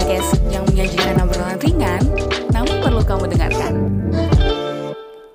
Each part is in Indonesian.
podcast yang menyajikan obrolan ringan, namun perlu kamu dengarkan.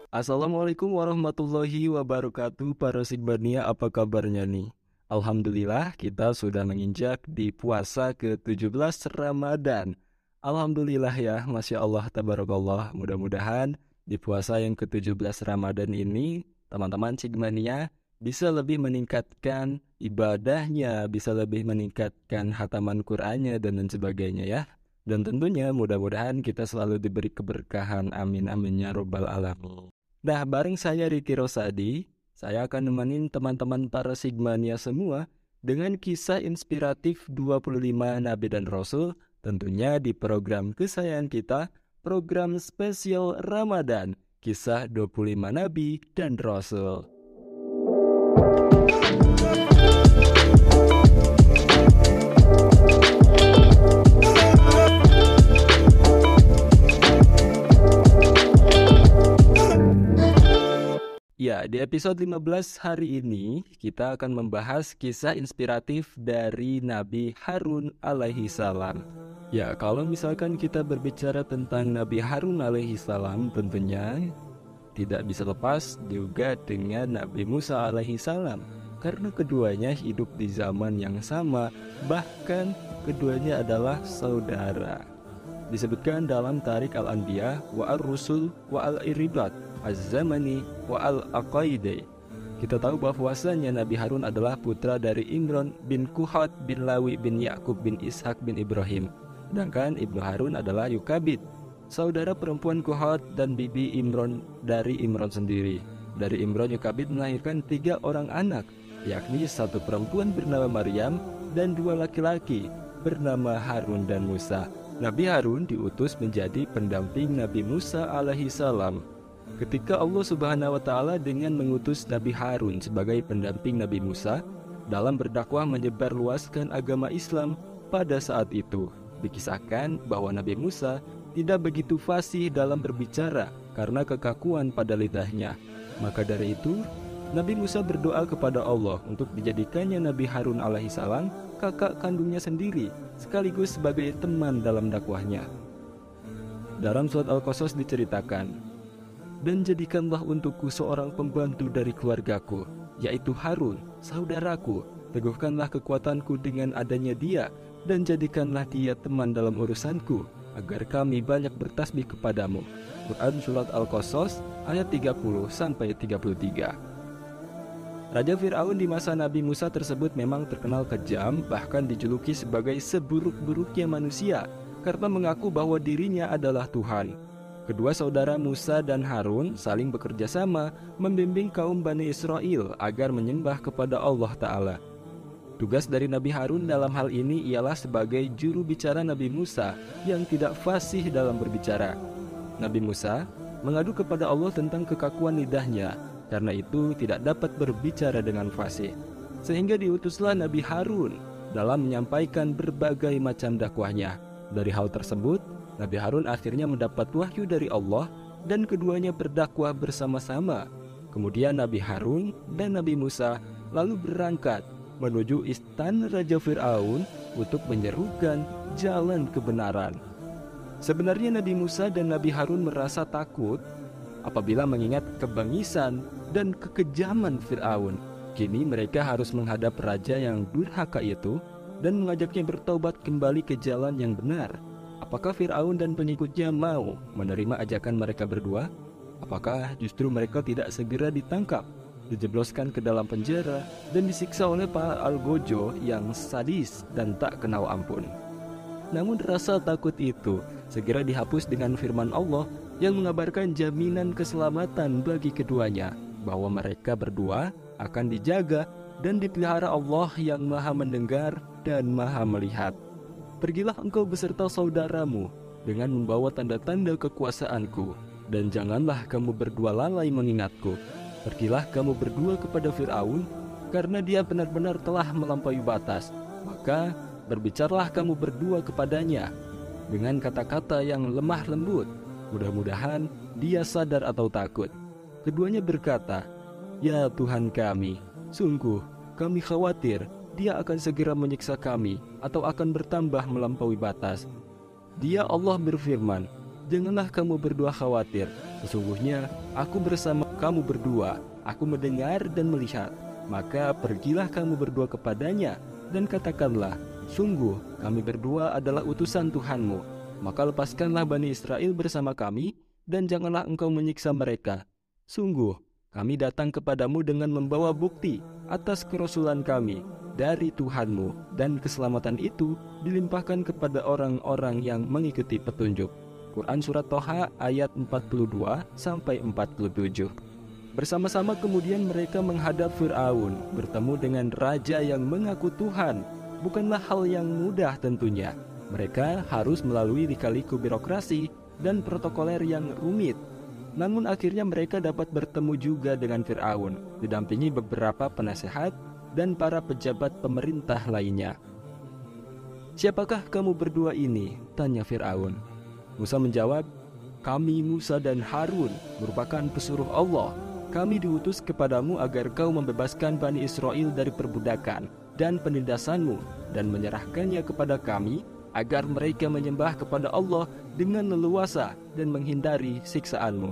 Assalamualaikum warahmatullahi wabarakatuh Para Sigbania apa kabarnya nih? Alhamdulillah kita sudah menginjak di puasa ke-17 Ramadan Alhamdulillah ya Masya Allah Tabarakallah Mudah-mudahan di puasa yang ke-17 Ramadan ini Teman-teman Sigmania bisa lebih meningkatkan ibadahnya, bisa lebih meningkatkan hataman Qur'annya dan lain sebagainya ya. Dan tentunya mudah-mudahan kita selalu diberi keberkahan. Amin amin ya robbal alamin. Nah, bareng saya Riki Rosadi, saya akan nemenin teman-teman para Sigmania semua dengan kisah inspiratif 25 Nabi dan Rasul tentunya di program kesayangan kita, program spesial Ramadan, kisah 25 Nabi dan Rasul. Di episode 15 hari ini kita akan membahas kisah inspiratif dari Nabi Harun alaihi salam. Ya, kalau misalkan kita berbicara tentang Nabi Harun alaihi salam tentunya tidak bisa lepas juga dengan Nabi Musa alaihi salam karena keduanya hidup di zaman yang sama bahkan keduanya adalah saudara. Disebutkan dalam Tarik Al-Anbiya wa Ar-Rusul wa Al-Iribat Az-Zamani wa Al-Aqaidai. Kita tahu bahwasanya Nabi Harun adalah putra dari Imran bin Kuhat bin Lawi bin Yakub bin Ishak bin Ibrahim. Sedangkan Ibnu Harun adalah Yukabid, saudara perempuan Kuhat dan bibi Imran dari Imran sendiri. Dari Imran Yukabid melahirkan tiga orang anak, yakni satu perempuan bernama Maryam dan dua laki-laki bernama Harun dan Musa. Nabi Harun diutus menjadi pendamping Nabi Musa alaihi salam Ketika Allah Subhanahu wa taala dengan mengutus Nabi Harun sebagai pendamping Nabi Musa dalam berdakwah menyebarluaskan agama Islam pada saat itu, dikisahkan bahwa Nabi Musa tidak begitu fasih dalam berbicara karena kekakuan pada lidahnya. Maka dari itu, Nabi Musa berdoa kepada Allah untuk dijadikannya Nabi Harun alaihissalam kakak kandungnya sendiri sekaligus sebagai teman dalam dakwahnya. Dalam surat Al-Qasas diceritakan, dan jadikanlah untukku seorang pembantu dari keluargaku, yaitu Harun, saudaraku. Teguhkanlah kekuatanku dengan adanya dia, dan jadikanlah dia teman dalam urusanku, agar kami banyak bertasbih kepadamu. Quran Surat Al-Qasas ayat 30 sampai 33. Raja Firaun di masa Nabi Musa tersebut memang terkenal kejam, bahkan dijuluki sebagai seburuk-buruknya manusia karena mengaku bahwa dirinya adalah Tuhan. Kedua saudara Musa dan Harun saling bekerja sama membimbing kaum Bani Israel agar menyembah kepada Allah Ta'ala. Tugas dari Nabi Harun dalam hal ini ialah sebagai juru bicara Nabi Musa yang tidak fasih dalam berbicara. Nabi Musa mengadu kepada Allah tentang kekakuan lidahnya, karena itu tidak dapat berbicara dengan fasih. Sehingga diutuslah Nabi Harun dalam menyampaikan berbagai macam dakwahnya. Dari hal tersebut, Nabi Harun akhirnya mendapat wahyu dari Allah dan keduanya berdakwah bersama-sama. Kemudian Nabi Harun dan Nabi Musa lalu berangkat menuju istana Raja Fir'aun untuk menyerukan jalan kebenaran. Sebenarnya Nabi Musa dan Nabi Harun merasa takut apabila mengingat kebangisan dan kekejaman Fir'aun. Kini mereka harus menghadap raja yang durhaka itu dan mengajaknya bertobat kembali ke jalan yang benar. Apakah Firaun dan pengikutnya mau menerima ajakan mereka berdua? Apakah justru mereka tidak segera ditangkap, dijebloskan ke dalam penjara, dan disiksa oleh para algojo yang sadis dan tak kenal ampun? Namun rasa takut itu segera dihapus dengan firman Allah yang mengabarkan jaminan keselamatan bagi keduanya bahwa mereka berdua akan dijaga dan dipelihara Allah yang maha mendengar dan maha melihat. Pergilah engkau beserta saudaramu dengan membawa tanda-tanda kekuasaanku, dan janganlah kamu berdua lalai mengingatku. Pergilah kamu berdua kepada Fir'aun, karena dia benar-benar telah melampaui batas. Maka berbicaralah kamu berdua kepadanya dengan kata-kata yang lemah lembut. Mudah-mudahan dia sadar atau takut. Keduanya berkata, Ya Tuhan kami, sungguh kami khawatir dia akan segera menyiksa kami atau akan bertambah melampaui batas. Dia Allah berfirman, Janganlah kamu berdua khawatir, sesungguhnya aku bersama kamu berdua, aku mendengar dan melihat. Maka pergilah kamu berdua kepadanya, dan katakanlah, Sungguh kami berdua adalah utusan Tuhanmu, maka lepaskanlah Bani Israel bersama kami, dan janganlah engkau menyiksa mereka. Sungguh, kami datang kepadamu dengan membawa bukti atas kerasulan kami dari Tuhanmu, dan keselamatan itu dilimpahkan kepada orang-orang yang mengikuti petunjuk. Quran Surat Toha ayat 42 sampai 47. Bersama-sama kemudian mereka menghadap Fir'aun bertemu dengan raja yang mengaku Tuhan. Bukanlah hal yang mudah tentunya. Mereka harus melalui lika-liku birokrasi dan protokoler yang rumit. Namun akhirnya mereka dapat bertemu juga dengan Fir'aun, didampingi beberapa penasehat dan para pejabat pemerintah lainnya. Siapakah kamu berdua ini? Tanya Fir'aun. Musa menjawab, Kami Musa dan Harun merupakan pesuruh Allah. Kami diutus kepadamu agar kau membebaskan Bani Israel dari perbudakan dan penindasanmu dan menyerahkannya kepada kami agar mereka menyembah kepada Allah dengan leluasa dan menghindari siksaanmu.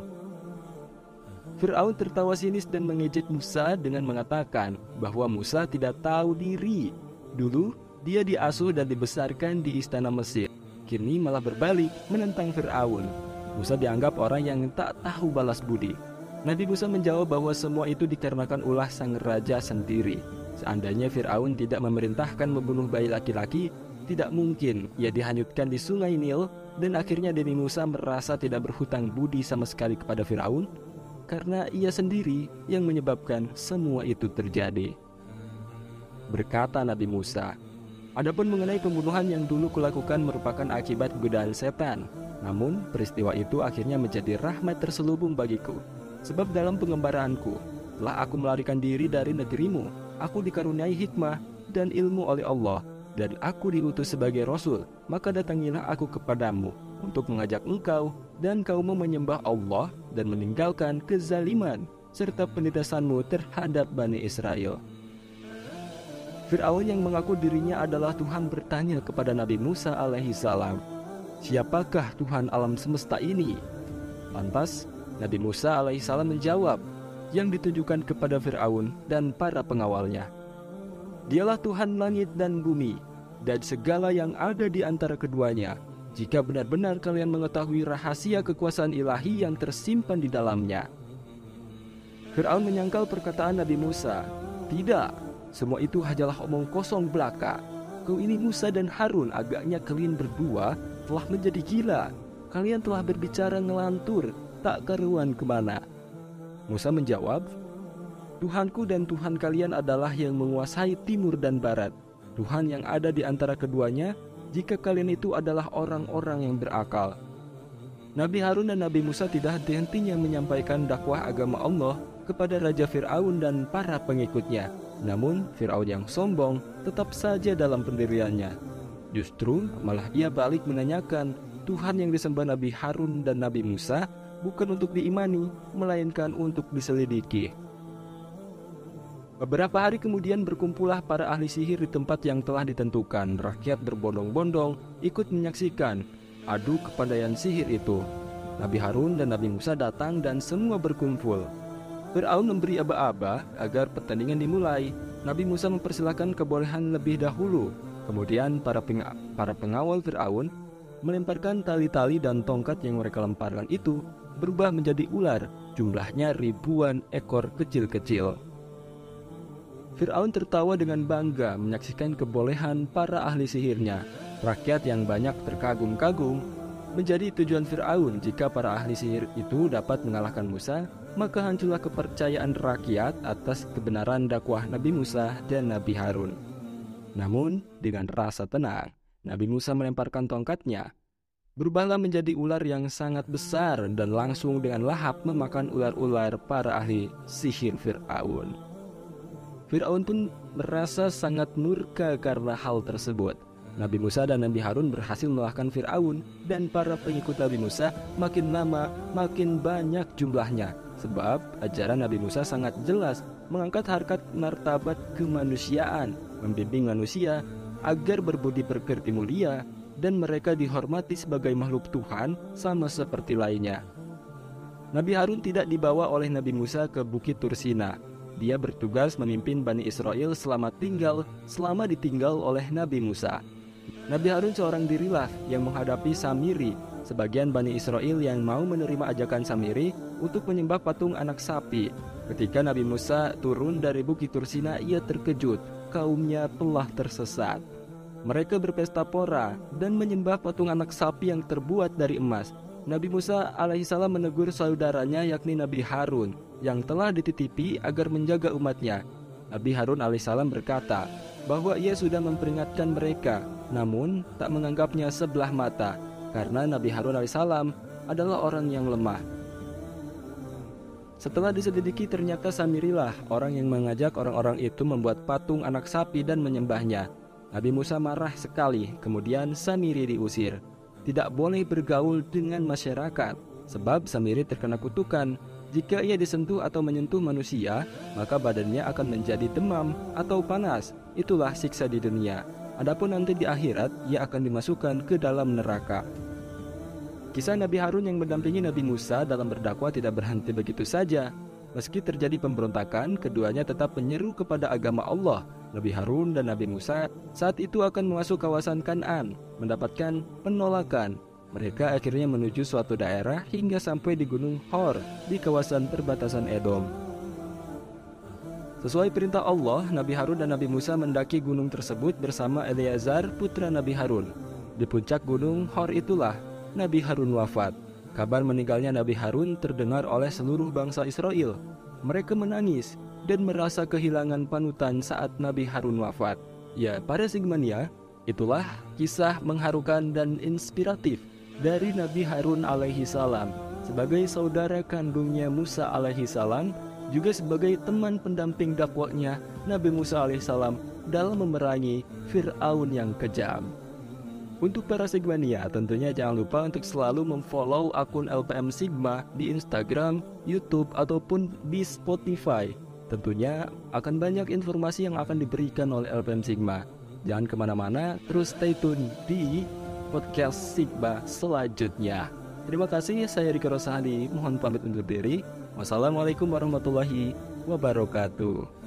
Fir'aun tertawa sinis dan mengejek Musa dengan mengatakan bahwa Musa tidak tahu diri. Dulu, dia diasuh dan dibesarkan di istana Mesir kini malah berbalik menentang Fir'aun. Musa dianggap orang yang tak tahu balas budi. Nabi Musa menjawab bahwa semua itu dikarenakan ulah sang raja sendiri. Seandainya Fir'aun tidak memerintahkan membunuh bayi laki-laki, tidak mungkin ia dihanyutkan di sungai Nil dan akhirnya Nabi Musa merasa tidak berhutang budi sama sekali kepada Fir'aun karena ia sendiri yang menyebabkan semua itu terjadi. Berkata Nabi Musa, Adapun mengenai pembunuhan yang dulu kulakukan merupakan akibat godaan setan. Namun, peristiwa itu akhirnya menjadi rahmat terselubung bagiku. Sebab dalam pengembaraanku, telah aku melarikan diri dari negerimu. Aku dikaruniai hikmah dan ilmu oleh Allah, dan aku diutus sebagai rasul. Maka datangilah aku kepadamu untuk mengajak engkau dan kaummu menyembah Allah dan meninggalkan kezaliman serta penindasanmu terhadap Bani Israel. Fir'aun yang mengaku dirinya adalah Tuhan bertanya kepada Nabi Musa alaihi salam, Siapakah Tuhan alam semesta ini? Lantas, Nabi Musa alaihi salam menjawab, yang ditujukan kepada Fir'aun dan para pengawalnya. Dialah Tuhan langit dan bumi, dan segala yang ada di antara keduanya, jika benar-benar kalian mengetahui rahasia kekuasaan ilahi yang tersimpan di dalamnya. Fir'aun menyangkal perkataan Nabi Musa, Tidak, semua itu hanyalah omong kosong belaka. Kau ini Musa dan Harun agaknya kalian berdua telah menjadi gila. Kalian telah berbicara ngelantur, tak keruan ke mana. Musa menjawab, Tuhanku dan Tuhan kalian adalah yang menguasai timur dan barat. Tuhan yang ada di antara keduanya, jika kalian itu adalah orang-orang yang berakal. Nabi Harun dan Nabi Musa tidak henti-hentinya menyampaikan dakwah agama Allah kepada Raja Fir'aun dan para pengikutnya. Namun Fir'aun yang sombong tetap saja dalam pendiriannya. Justru malah ia balik menanyakan Tuhan yang disembah Nabi Harun dan Nabi Musa bukan untuk diimani, melainkan untuk diselidiki. Beberapa hari kemudian berkumpullah para ahli sihir di tempat yang telah ditentukan. Rakyat berbondong-bondong ikut menyaksikan adu kepandaian sihir itu. Nabi Harun dan Nabi Musa datang dan semua berkumpul. Fir'aun memberi aba-aba agar pertandingan dimulai. Nabi Musa mempersilahkan kebolehan lebih dahulu. Kemudian para, peng para pengawal Fir'aun melemparkan tali-tali dan tongkat yang mereka lemparkan itu berubah menjadi ular, jumlahnya ribuan ekor kecil-kecil. Fir'aun tertawa dengan bangga menyaksikan kebolehan para ahli sihirnya. Rakyat yang banyak terkagum-kagum menjadi tujuan Fir'aun jika para ahli sihir itu dapat mengalahkan Musa maka hancurlah kepercayaan rakyat atas kebenaran dakwah Nabi Musa dan Nabi Harun. Namun, dengan rasa tenang, Nabi Musa melemparkan tongkatnya. Berubahlah menjadi ular yang sangat besar dan langsung dengan lahap memakan ular-ular para ahli sihir Fir'aun. Fir'aun pun merasa sangat murka karena hal tersebut. Nabi Musa dan Nabi Harun berhasil mengalahkan Fir'aun dan para pengikut Nabi Musa makin lama makin banyak jumlahnya Sebab ajaran Nabi Musa sangat jelas mengangkat harkat martabat kemanusiaan, membimbing manusia agar berbudi pekerti mulia dan mereka dihormati sebagai makhluk Tuhan sama seperti lainnya. Nabi Harun tidak dibawa oleh Nabi Musa ke Bukit Tursina. Dia bertugas memimpin Bani Israel selama tinggal selama ditinggal oleh Nabi Musa. Nabi Harun seorang dirilah yang menghadapi Samiri, sebagian Bani Israel yang mau menerima ajakan Samiri untuk menyembah patung anak sapi. Ketika Nabi Musa turun dari Bukit Tursina, ia terkejut, kaumnya telah tersesat. Mereka berpesta pora dan menyembah patung anak sapi yang terbuat dari emas. Nabi Musa alaihissalam menegur saudaranya yakni Nabi Harun yang telah dititipi agar menjaga umatnya. Nabi Harun alaihissalam berkata bahwa ia sudah memperingatkan mereka, namun tak menganggapnya sebelah mata karena Nabi Harun alaihissalam adalah orang yang lemah. Setelah diselidiki ternyata Samirilah orang yang mengajak orang-orang itu membuat patung anak sapi dan menyembahnya. Nabi Musa marah sekali, kemudian Samiri diusir. Tidak boleh bergaul dengan masyarakat, sebab Samiri terkena kutukan. Jika ia disentuh atau menyentuh manusia, maka badannya akan menjadi demam atau panas. Itulah siksa di dunia. Adapun nanti di akhirat, ia akan dimasukkan ke dalam neraka. Kisah Nabi Harun yang mendampingi Nabi Musa dalam berdakwah tidak berhenti begitu saja. Meski terjadi pemberontakan, keduanya tetap menyeru kepada agama Allah. Nabi Harun dan Nabi Musa saat itu akan masuk kawasan Kanan, mendapatkan penolakan. Mereka akhirnya menuju suatu daerah hingga sampai di Gunung Hor di kawasan perbatasan Edom. Sesuai perintah Allah, Nabi Harun dan Nabi Musa mendaki gunung tersebut bersama Eleazar putra Nabi Harun. Di puncak gunung Hor itulah Nabi Harun wafat. Kabar meninggalnya Nabi Harun terdengar oleh seluruh bangsa Israel. Mereka menangis dan merasa kehilangan panutan saat Nabi Harun wafat. Ya, para Sigmania, itulah kisah mengharukan dan inspiratif dari Nabi Harun alaihi salam sebagai saudara kandungnya Musa alaihi salam juga sebagai teman pendamping dakwahnya Nabi Musa alaihi salam dalam memerangi Fir'aun yang kejam. Untuk para Sigmania, tentunya jangan lupa untuk selalu memfollow akun LPM Sigma di Instagram, YouTube, ataupun di Spotify. Tentunya akan banyak informasi yang akan diberikan oleh LPM Sigma. Jangan ke mana-mana, terus stay tune di podcast Sigma selanjutnya. Terima kasih, saya Riko Rosahadi. Mohon pamit undur diri. Wassalamualaikum warahmatullahi wabarakatuh.